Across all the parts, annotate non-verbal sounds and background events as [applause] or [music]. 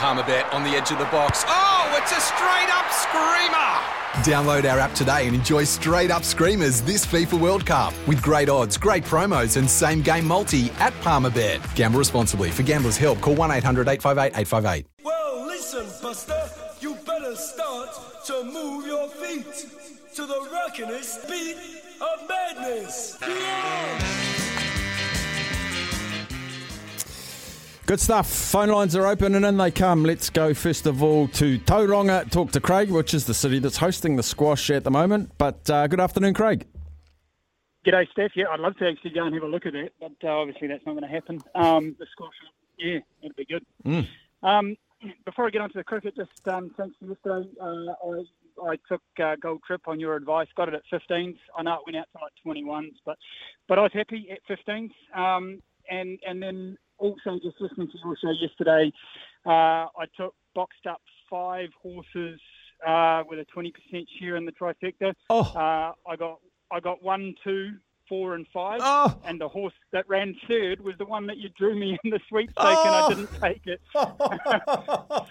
Palmerbet on the edge of the box. Oh, it's a straight up screamer! Download our app today and enjoy straight up screamers this FIFA World Cup with great odds, great promos, and same game multi at Palmerbet. Gamble responsibly. For gamblers' help, call 1 800 858 858. Well, listen, Buster, you better start to move your feet to the rockin'est beat of madness. Yeah! Good stuff. Phone lines are open and in they come. Let's go first of all to Tauranga, talk to Craig, which is the city that's hosting the squash at the moment. But uh, good afternoon, Craig. G'day, Steph. Yeah, I'd love to actually go and have a look at that, but uh, obviously that's not going to happen. Um, the squash, yeah, it'd be good. Mm. Um, before I get onto the cricket, just um, thanks for yesterday. Uh, I, I took uh, gold trip on your advice. Got it at 15s. I know it went out to like 21s, but but I was happy at 15s. Um, and and then also just listening to your show yesterday, uh, I took boxed up five horses uh, with a 20% share in the trifecta. Oh. Uh, I got I got one, two, four, and five, Oh. and the horse that ran third was the one that you drew me in the sweepstake, and I Oh. didn't take it. [laughs]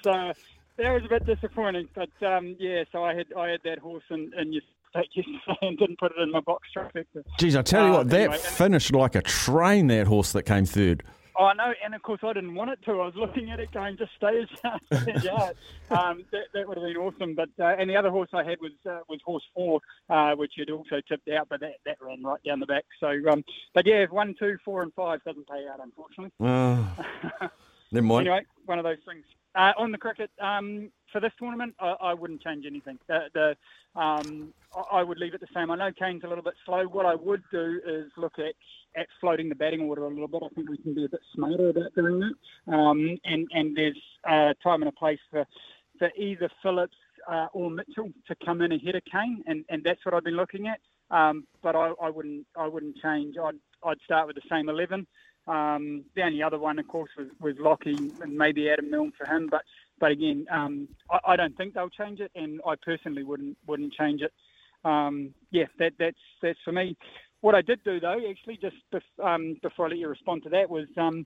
so that was a bit disappointing. But um, yeah, so I had I had that horse in, in your [laughs] and didn't put it in my box trifecta. Geez, I tell you Uh, what, that anyway, finished like a train, that horse that came third. Oh no, and of course I didn't want it to. I was looking at it going, just stay as yeah. Um, that, that would have been awesome. But uh, and the other horse I had was uh, was horse four, uh, which had also tipped out, but that, that ran right down the back. So, um, but yeah, one, two, four, and five doesn't pay out, unfortunately. Oh, [laughs] never mind. Anyway, one of those things. Uh, on the cricket, um, for this tournament, I, I wouldn't change anything. The, the, um, I, I would leave it the same. I know Kane's a little bit slow. What I would do is look at, at floating the batting order a little bit. I think we can be a bit smarter about doing that. Um, and, and there's a time and a place for, for either Phillips uh, or Mitchell to come in ahead of Kane, and, and that's what I've been looking at. Um, but I, I wouldn't I wouldn't change. I'd I'd start with the same eleven. Um, the only other one, of course, was, was Lockie and maybe Adam Milne for him. But but again, um, I, I don't think they'll change it, and I personally wouldn't wouldn't change it. Um, yeah, that that's that's for me. What I did do though, actually, just bef- um, before I let you respond to that, was um,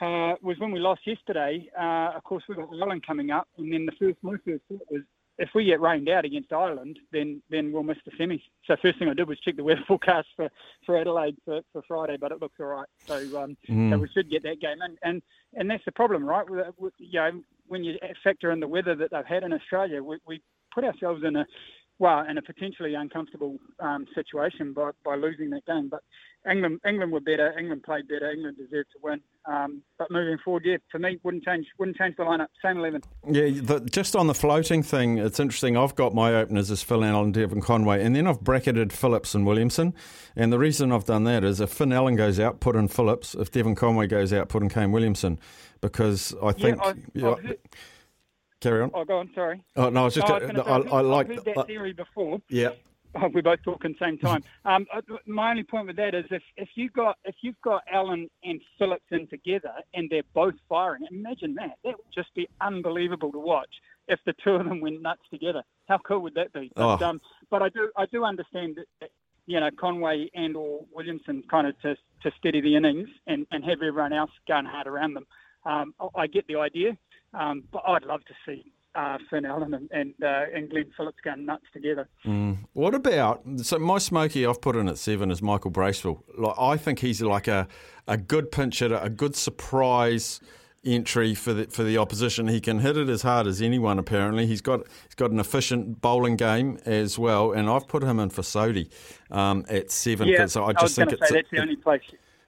uh, was when we lost yesterday. Uh, of course, we've got Ireland coming up, and then the first my first thought was if we get rained out against Ireland, then then we'll miss the semi. So first thing I did was check the weather [laughs] forecast for, for Adelaide for, for Friday, but it looks all right. So um, so we should get that game, and and and that's the problem, right? With, with, you know, when you factor in the weather that they've had in Australia, we, we put ourselves in a well, in a potentially uncomfortable um, situation by, by losing that game. But England, England were better. England played better. England deserved to win. Um, but moving forward, yeah, for me, wouldn't change. Wouldn't change the lineup. Same eleven. Yeah, the, just on the floating thing, it's interesting. I've got my openers as Finn Allen, Devon Conway, and then I've bracketed Phillips and Williamson. And the reason I've done that is if Finn Allen goes out, put in Phillips. If Devon Conway goes out, put in Kane Williamson. Because I think. I've- yeah, I've heard- carry on. Oh, go on. Sorry. Oh, no, I was just. Oh, I, was say, I, I I've like. heard that theory before. yeah. Oh, we both talk at the same time. Um, uh, my only point with that is if, if you got if you've got Allen and Phillips in together and they're both firing, imagine that. That would just be unbelievable to watch if the two of them went nuts together. How cool would that be? But, Oh. um, but I do I do understand that, that you know Conway and or Williamson kind of to to steady the innings and, and have everyone else going hard around them. Um, I, I get the idea, um, but I'd love to see. Uh, Finn Allen and and, uh, and Glenn Phillips going nuts together. What about so my smoky I've put in at seven is Michael Bracewell. Like I think he's like a, a good pinch hitter, a good surprise entry for the for the opposition. He can hit it as hard as anyone. Apparently, he's got he's got an efficient bowling game as well. And I've put him in for Sodhi um, at seven. Yeah, so I I just was think it's a, that's the only place.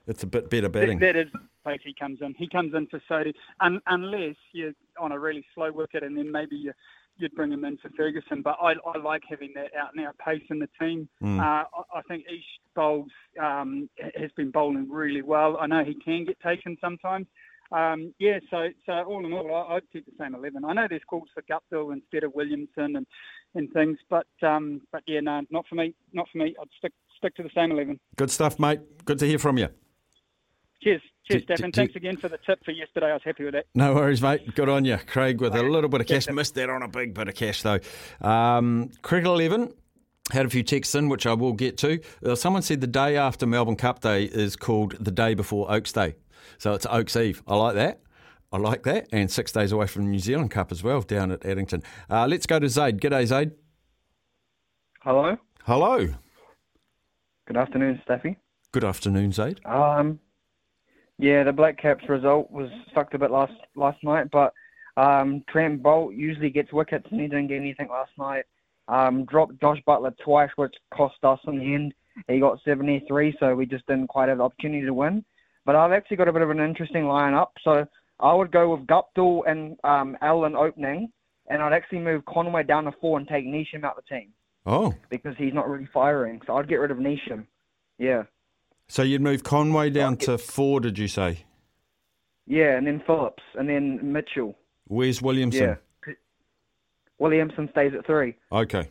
it's a bit better That, that is place he comes in. He comes in for Sodhi, un, unless you're on a really slow wicket, and then maybe you, you'd bring him in for Ferguson. But I, I like having that out and out pace in the team. Mm. Uh, I, I think Ish bowls um, has been bowling really well. I know he can get taken sometimes. Um, yeah, so so all in all, I, I'd keep the same eleven. I know there's calls for Guptill instead of Williamson and, and things, but um, but yeah, no, not for me. Not for me. I'd stick stick to the same eleven. Good stuff, mate. Good to hear from you. Cheers, cheers, D- Stefan. d- Thanks again for the tip for yesterday. I was happy with that. No worries, mate. Good on you, Craig. With a little bit of cash, missed that on a big bit of cash though. Um, Cricket Eleven had a few texts in, which I will get to. Uh, someone said the day after Melbourne Cup Day is called the day before Oaks Day, so it's Oaks Eve. I like that. I like that. And six days away from the New Zealand Cup as well, down at Addington. Uh, let's go to Zaid. G'day, Zaid. Hello. Hello. Good afternoon, Staffy. Good afternoon, Zaid. Um, yeah, the Black Caps result was sucked a bit last last night, but um, Trent Boult usually gets wickets, and he didn't get anything last night. Um, dropped Jos Buttler twice, which cost us in the end. He got 73, so we just didn't quite have the opportunity to win. But I've actually got a bit of an interesting lineup, so I would go with Guptill and um, Allen opening, and I'd actually move Conway down to four and take Neesham out of the team Oh, because he's not really firing. So I'd get rid of Neesham. Yeah. So you'd move Conway down to four, did you say? Yeah, and then Phillips, and then Mitchell. Where's Williamson? Yeah. Williamson stays at three. Okay.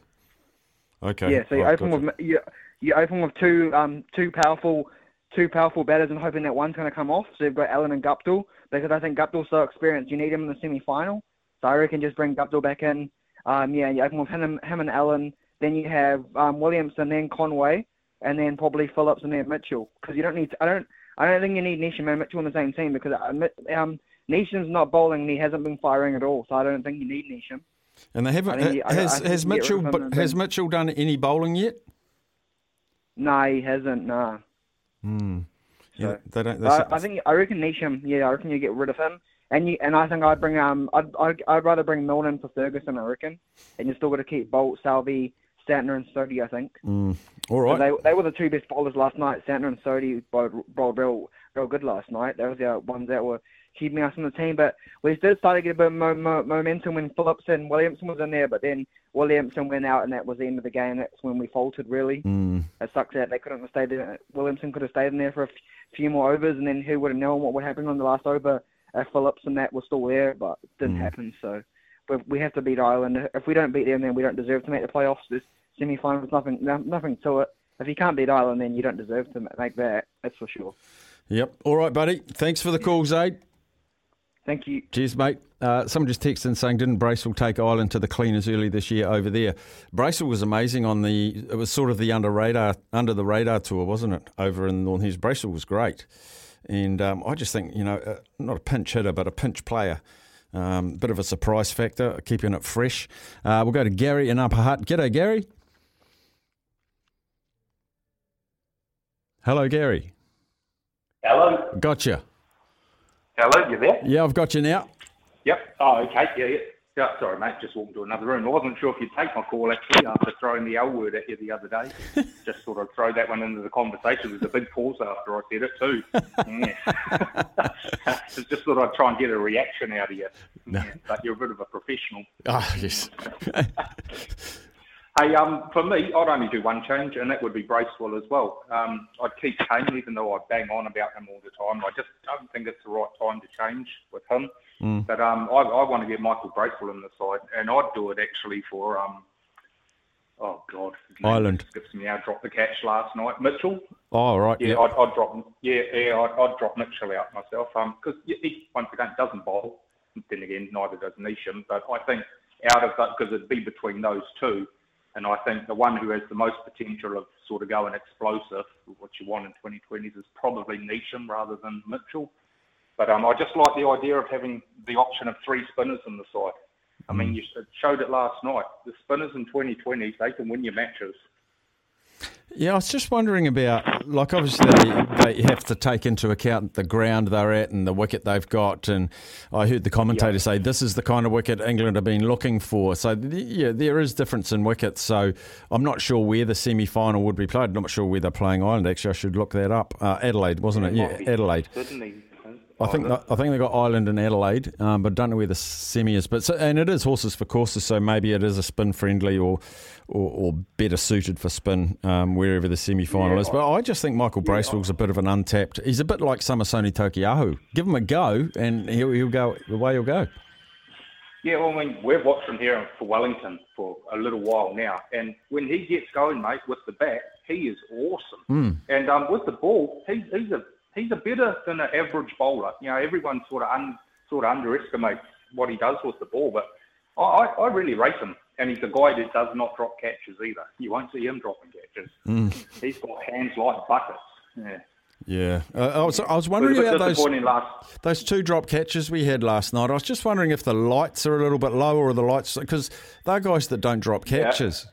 Okay. Yeah, so you I've open got with you, you open with two um two powerful two powerful batters and hoping that one's going to come off. So you've got Allen and Guptill because I think Guptill's so experienced. You need him in the semi final. So I reckon just bring Guptill back in. Um, yeah, you open with him, him and Allen. Then you have um, Williamson, then Conway, and then probably Phillips and then Mitchell. Because you don't need. I don't. I don't think you need Neesham and Mitchell on the same team because uh, um, Neesham's not bowling and he hasn't been firing at all. So I don't think you need Neesham. And they haven't. I he- I- has I think has you Mitchell but has Mitchell done any bowling yet? No, he hasn't. Nah. Yeah, they don't. They, I, I think I reckon Neesham. Yeah, I reckon you get rid of him, and you and I think I'd bring um I'd I'd, I'd rather bring Milne for Ferguson. I reckon, and you're still got to keep Boult, Salvi, Santner, and Sodhi. I think all So they they were the two best bowlers last night. Santner and Sodhi bowled, bowled real real good last night. Those are the ones that were keeping us in the team. But we did start to get a bit of mo- mo- momentum when Phillips and Williamson was in there. But then Williamson went out, and that was the end of the game. That's when we faltered really. Mm. It sucks that they couldn't have stayed in. Williamson could have stayed in there for a f- few more overs, and then who would have known what would happen on the last over if Phillips and that were still there, but it didn't happen. So we, we have to beat Ireland. If we don't beat them, then we don't deserve to make the playoffs. This semi-finals, nothing, nothing to it. If you can't beat Ireland, then you don't deserve to make that. That's for sure. Yep. All right, buddy. Thanks for the call, Zaid. Thank you. Cheers, mate. Uh, someone just texted in saying, didn't Bracewell take Ireland to the cleaners early this year over there? Bracewell was amazing on the. It was sort of the under radar, under the radar tour, wasn't it? Over in Northern Hills, Bracewell was great, and um, I just think you know, uh, not a pinch hitter, but a pinch player. Um, bit of a surprise factor, keeping it fresh. Uh, we'll go to Gary in Upper Hutt. G'day, Gary. Hello, Gary. Hello. Gotcha. Hello, you there? Yeah, I've got you now. Yep. Oh, okay. Yeah, yeah. Yeah, sorry, mate. Just walked into another room. I wasn't sure if you'd take my call actually after throwing the L word at you the other day. [laughs] just sort of throw that one into the conversation. There's a big pause after I said it too. [laughs] Yeah. [laughs] just thought I'd try and get a reaction out of you. Yeah, but you're a bit of a professional. Ah, yes. Hey, um, for me, I'd only do one change, and that would be Bracewell as well. Um, I'd keep Kane, even though I bang on about him all the time. I just don't think it's the right time to change with him. But um, I, I want to get Michael Bracewell in the side, and I'd do it actually for um, oh god, Ireland. skips me out. Dropped the catch last night, Mitchell. Oh, right. Yeah, Yeah. I'd, I'd drop. Yeah, yeah, I'd, I'd drop Mitchell out myself. Um, because he once again doesn't bowl. Then again, neither does Neesham. But I think out of that, because it'd be between those two, and I think the one who has the most potential of sort of going explosive, what you want in 2020s, is probably Neesham rather than Mitchell. But um, I just like the idea of having the option of three spinners in the side. I mean, you showed it last night. The spinners in 2020s, they can win your matches. Yeah, I was just wondering about, like, obviously they have to take into account the ground they're at and the wicket they've got. And I heard the commentator say this is the kind of wicket England have been looking for. So, yeah, there is difference in wickets. So I'm not sure where the semi final would be played. I'm not sure where they're playing Ireland. Actually, I should look that up. Uh, Adelaide, wasn't it? Yeah, Adelaide. Sydney. I think I think they got Ireland and Adelaide, um, but don't know where the semi is. But so, and it is horses for courses, so maybe it is a spin friendly or or, or better suited for spin um, wherever the semi final is. But I just think Michael Bracewell's a bit of an untapped. He's a bit like Samasoni Tokiahu. Give him a go, and he'll, he'll go the way he'll go. Yeah, well, I mean, we've watched him here for Wellington for a little while now, and when he gets going, mate, with the bat, he is awesome. And um, with the ball, he's he's a he's a better than an average bowler. You know, everyone sort of un, sort of underestimates what he does with the ball, but I, I I really rate him. And he's a guy that does not drop catches either. You won't see him dropping catches. He's got hands like buckets. Yeah. Yeah, uh, I was I was wondering It was a about those last. those two drop catches we had last night. I was just wondering if the lights are a little bit lower or the lights because they're guys that don't drop Yeah.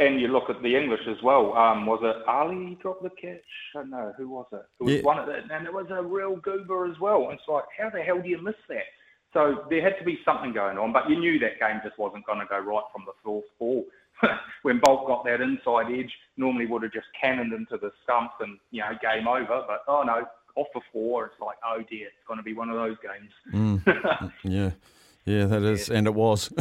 And you look at the English as well. Um, was it Ali dropped the catch? I don't know who was it. It was Yeah. one of the, and it was a real goober as well. It's like, how the hell do you miss that? So there had to be something going on, but you knew that game just wasn't going to go right from the fourth ball. [laughs] when Boult got that inside edge, normally would have just cannoned into the stumps and you know game over. But oh no, off the four. It's like, oh dear, it's going to be one of those games. [laughs] Yeah, yeah, that is, and it was. [laughs]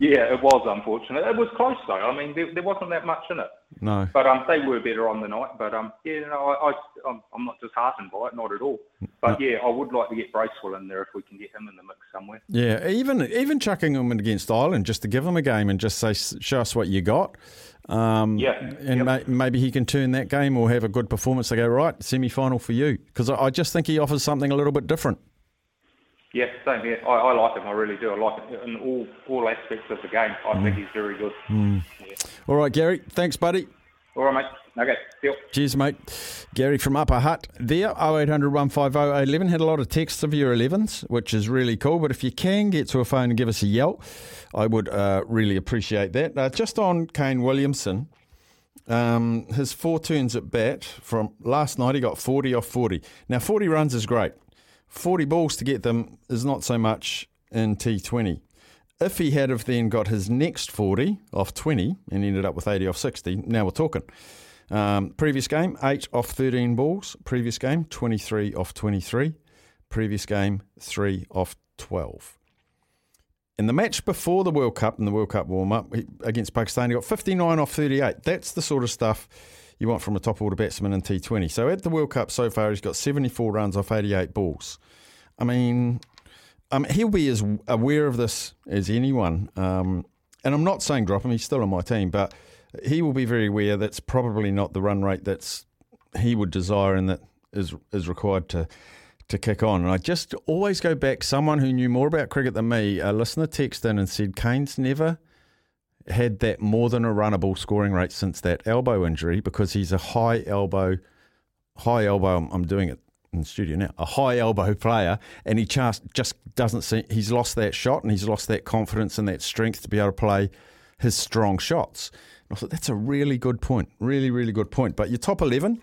yeah, it was unfortunate. It was close though. I mean, there, there wasn't that much in it. no, But um, they were better on the night. But um, yeah, no, I, I I'm, I'm not disheartened by it, not at all. But yeah, I would like to get Bracewell in there if we can get him in the mix somewhere. yeah, even even chucking them in against Ireland just to give them a game and just say, show us what you got. Um, Yeah, and yep. may, maybe he can turn that game or have a good performance. They go right semi final for you because I, I just think he offers something a little bit different. Yeah, same here. I, I like him. I really do. I like him in all all aspects of the game. I think he's very good. Yeah. All right, Gary, thanks, buddy. All right, mate. Okay, deal. Cheers, mate. Gary from Upper Hutt there, 0800 150 11. Had a lot of texts of your 11s, which is really cool. But if you can get to a phone and give us a yell, I would uh, really appreciate that. Uh, just on Kane Williamson, um, his four turns at bat from last night, he got 40 off 40. Now, 40 runs is great. 40 balls to get them is not so much in T20. If he had have then got his next 40 off 20 and ended up with 80 off 60, now we're talking. Um, previous game, 8 off 13 balls. Previous game, 23 off 23. Previous game, 3 off 12. In the match before the World Cup and the World Cup warm up against Pakistan, he got 59 off 38. That's the sort of stuff you want from a top order batsman in T20. So at the World Cup so far, he's got 74 runs off 88 balls. I mean, um, he'll be as aware of this as anyone. Um, and I'm not saying drop him, he's still on my team, but he will be very aware that's probably not the run rate that's he would desire and that is is required to to kick on. And I just always go back. Someone who knew more about cricket than me, a listener texted in and said Kane's never had that more than a runnable scoring rate since that elbow injury because he's a high elbow, high elbow. I'm, doing it in the studio now. A high elbow player, and he just just doesn't see. He's lost that shot, and he's lost that confidence and that strength to be able to play his strong shots. And I thought that's a really good point. Really, really good point. But your top eleven.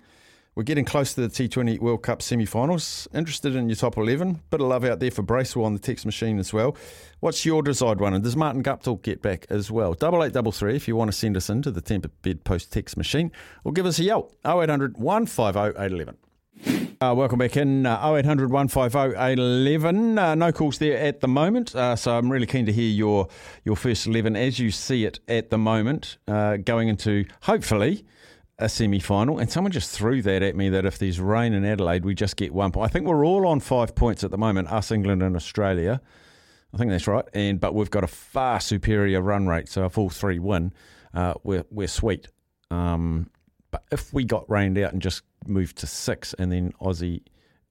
We're getting close to the T20 World Cup semi-finals. Interested in your top 11? Bit of love out there for Bracewell on the text machine as well. What's your desired one? And does Martin Guptill get back as well? Double eight double three if you want to send us into the Temper Bed Post text machine or give us a yell. 0800 150 811. Uh, welcome back in uh, 0800 150 811. Uh, no calls there at the moment, uh, so I'm really keen to hear your your first 11 as you see it at the moment, uh, going into hopefully a semi final. And someone just threw that at me that if there's rain in Adelaide, we just get one point. I think we're all on five points at the moment, us, England, and Australia. I think that's right. And but we've got a far superior run rate, so if all three win, uh, we're we're sweet. Um, but if we got rained out and just moved to six, and then Aussie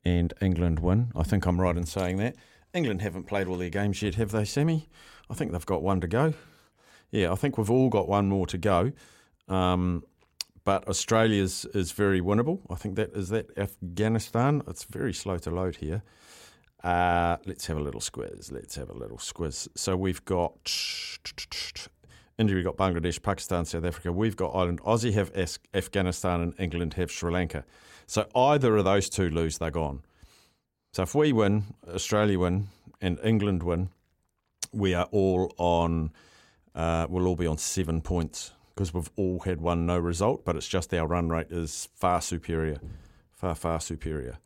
and England win, I think I'm right in saying that. England haven't played all their games yet, have they, Sammy? I think they've got one to go. Yeah, I think we've all got one more to go. Um, but Australia's is very winnable. I think that is that Afghanistan. It's very slow to load here. Uh, let's have a little squiz. Let's have a little squiz. So we've got India, we've got Bangladesh, Pakistan, South Africa. We've got Ireland. Aussie have Afghanistan, and England have Sri Lanka. So either of those two lose, they're gone. So if we win, Australia win, and England win, we are all on. Uh, we'll all be on seven points because we've all had one no result, but it's just our run rate is far superior, far far superior.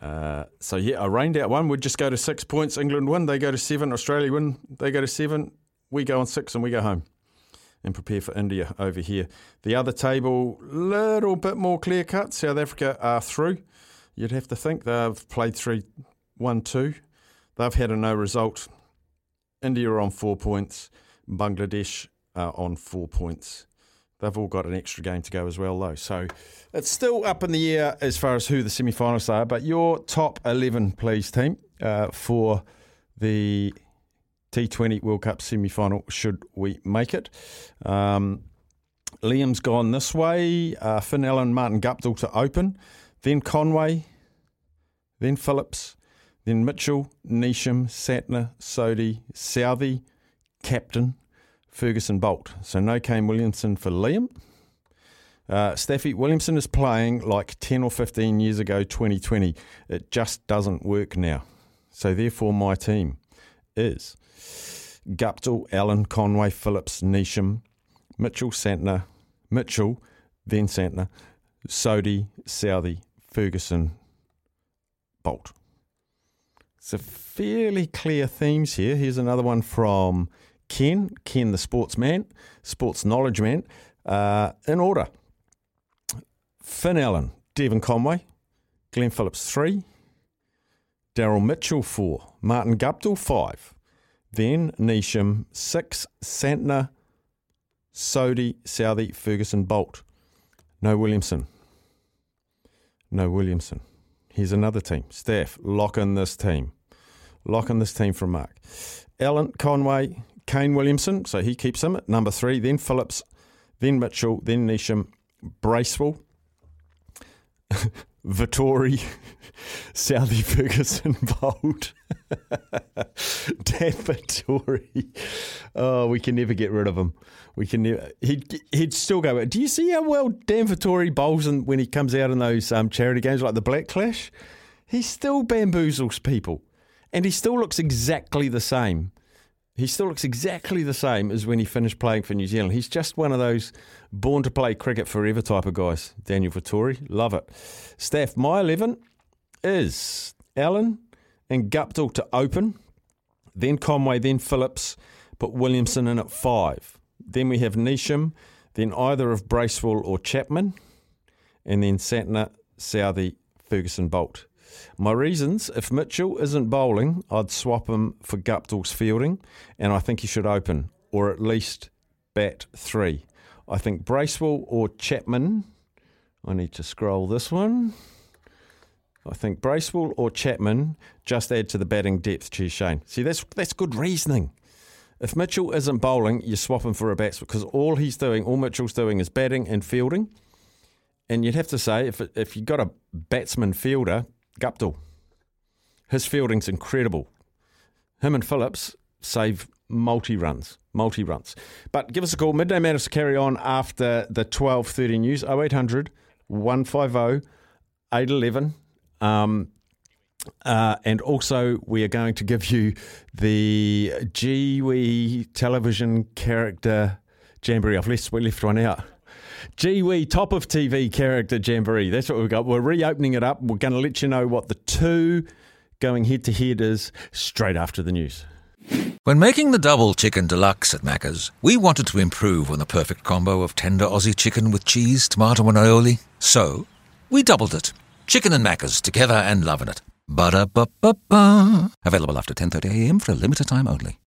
Uh, so yeah, a rained out one would just go to six points. England win, they go to seven. Australia win, they go to seven. We go on six and we go home and prepare for India over here. The other table, little bit more clear cut. South Africa are through. You'd have to think they've played three, one, two. They've had a no result. India are on four points. Bangladesh are on four points. They've all got an extra game to go as well, though. So it's still up in the air as far as who the semi finalists are. But your top 11, please, team, uh, for the T20 World Cup semi final, should we make it. Um, Liam's gone this way. Uh, Finn Allen, Martin Guptill to open. Then Conway. Then Phillips. Then Mitchell, Neesham, Santner, Sodhi, Southee, Captain, Ferguson, Boult. So no Kane Williamson for Liam. Uh, Staffy Williamson is playing like 10 or 15 years ago, 2020. It just doesn't work now. So therefore, my team is Guptill, Allen, Conway, Phillips, Neesham, Mitchell, Santner, Mitchell, then Santner, Sodhi, Southee, Ferguson, Boult. A fairly clear themes here. Here's another one from Ken, Ken the sportsman, sports knowledge man. Uh, in order Finn Allen, Devon Conway, Glenn Phillips, three, Daryl Mitchell, four, Martin Guptill, five, then Neesham, six, Santner, Sodhi, Southee, Ferguson, Boult. No Williamson. No Williamson. Here's another team. Staff, lock in this team. Lock in this team from Mark. Allen, Conway, Kane Williamson, so he keeps him at number three. Then Phillips, then Mitchell, then Neesham, Bracewell, [laughs] Vettori, [laughs] Southee Ferguson [laughs] Boult, Dan Vettori. Oh, we can never get rid of him. We can never. He'd he'd still go. Do you see how well Dan Vettori bowls in, when he comes out in those um, charity games like the Black Clash? He still bamboozles people, and he still looks exactly the same. He still looks exactly the same as when he finished playing for New Zealand. He's just one of those born to play cricket forever type of guys. Daniel Vettori, love it. Staff, my 11 is Allen and Guptill to open, then Conway, then Phillips, put Williamson in at five. Then we have Neesham, then either of Bracewell or Chapman, and then Santner, Southee, Ferguson, Boult. My reasons if Mitchell isn't bowling, I'd swap him for Guptill's fielding, and I think he should open, or at least bat three. I think Bracewell or Chapman. I need to scroll this one. I think Bracewell or Chapman just add to the batting depth, Cheers Shane. See, that's that's good reasoning. If Mitchell isn't bowling, you swap him for a batsman because all he's doing, all Mitchell's doing is batting and fielding. And you'd have to say, if if you got a batsman fielder, Guptill, his fielding's incredible. Him and Phillips save multi runs, multi runs. But give us a call. Midday Madness to carry on after the twelve thirty news. 0800 150 811. Um, uh, and also, we are going to give you the Kiwi television character jamboree. I've left, we left one out. Kiwi top of TV character jamboree. That's what we've got. We're reopening it up. We're going to let you know what the two going head to head is straight after the news. When making the double chicken deluxe at Macca's, we wanted to improve on the perfect combo of tender Aussie chicken with cheese, tomato, and aioli. So, we doubled it. Chicken and Macca's together and loving it. Ba-da-ba-ba-ba. Available after 10.30am for a limited time only.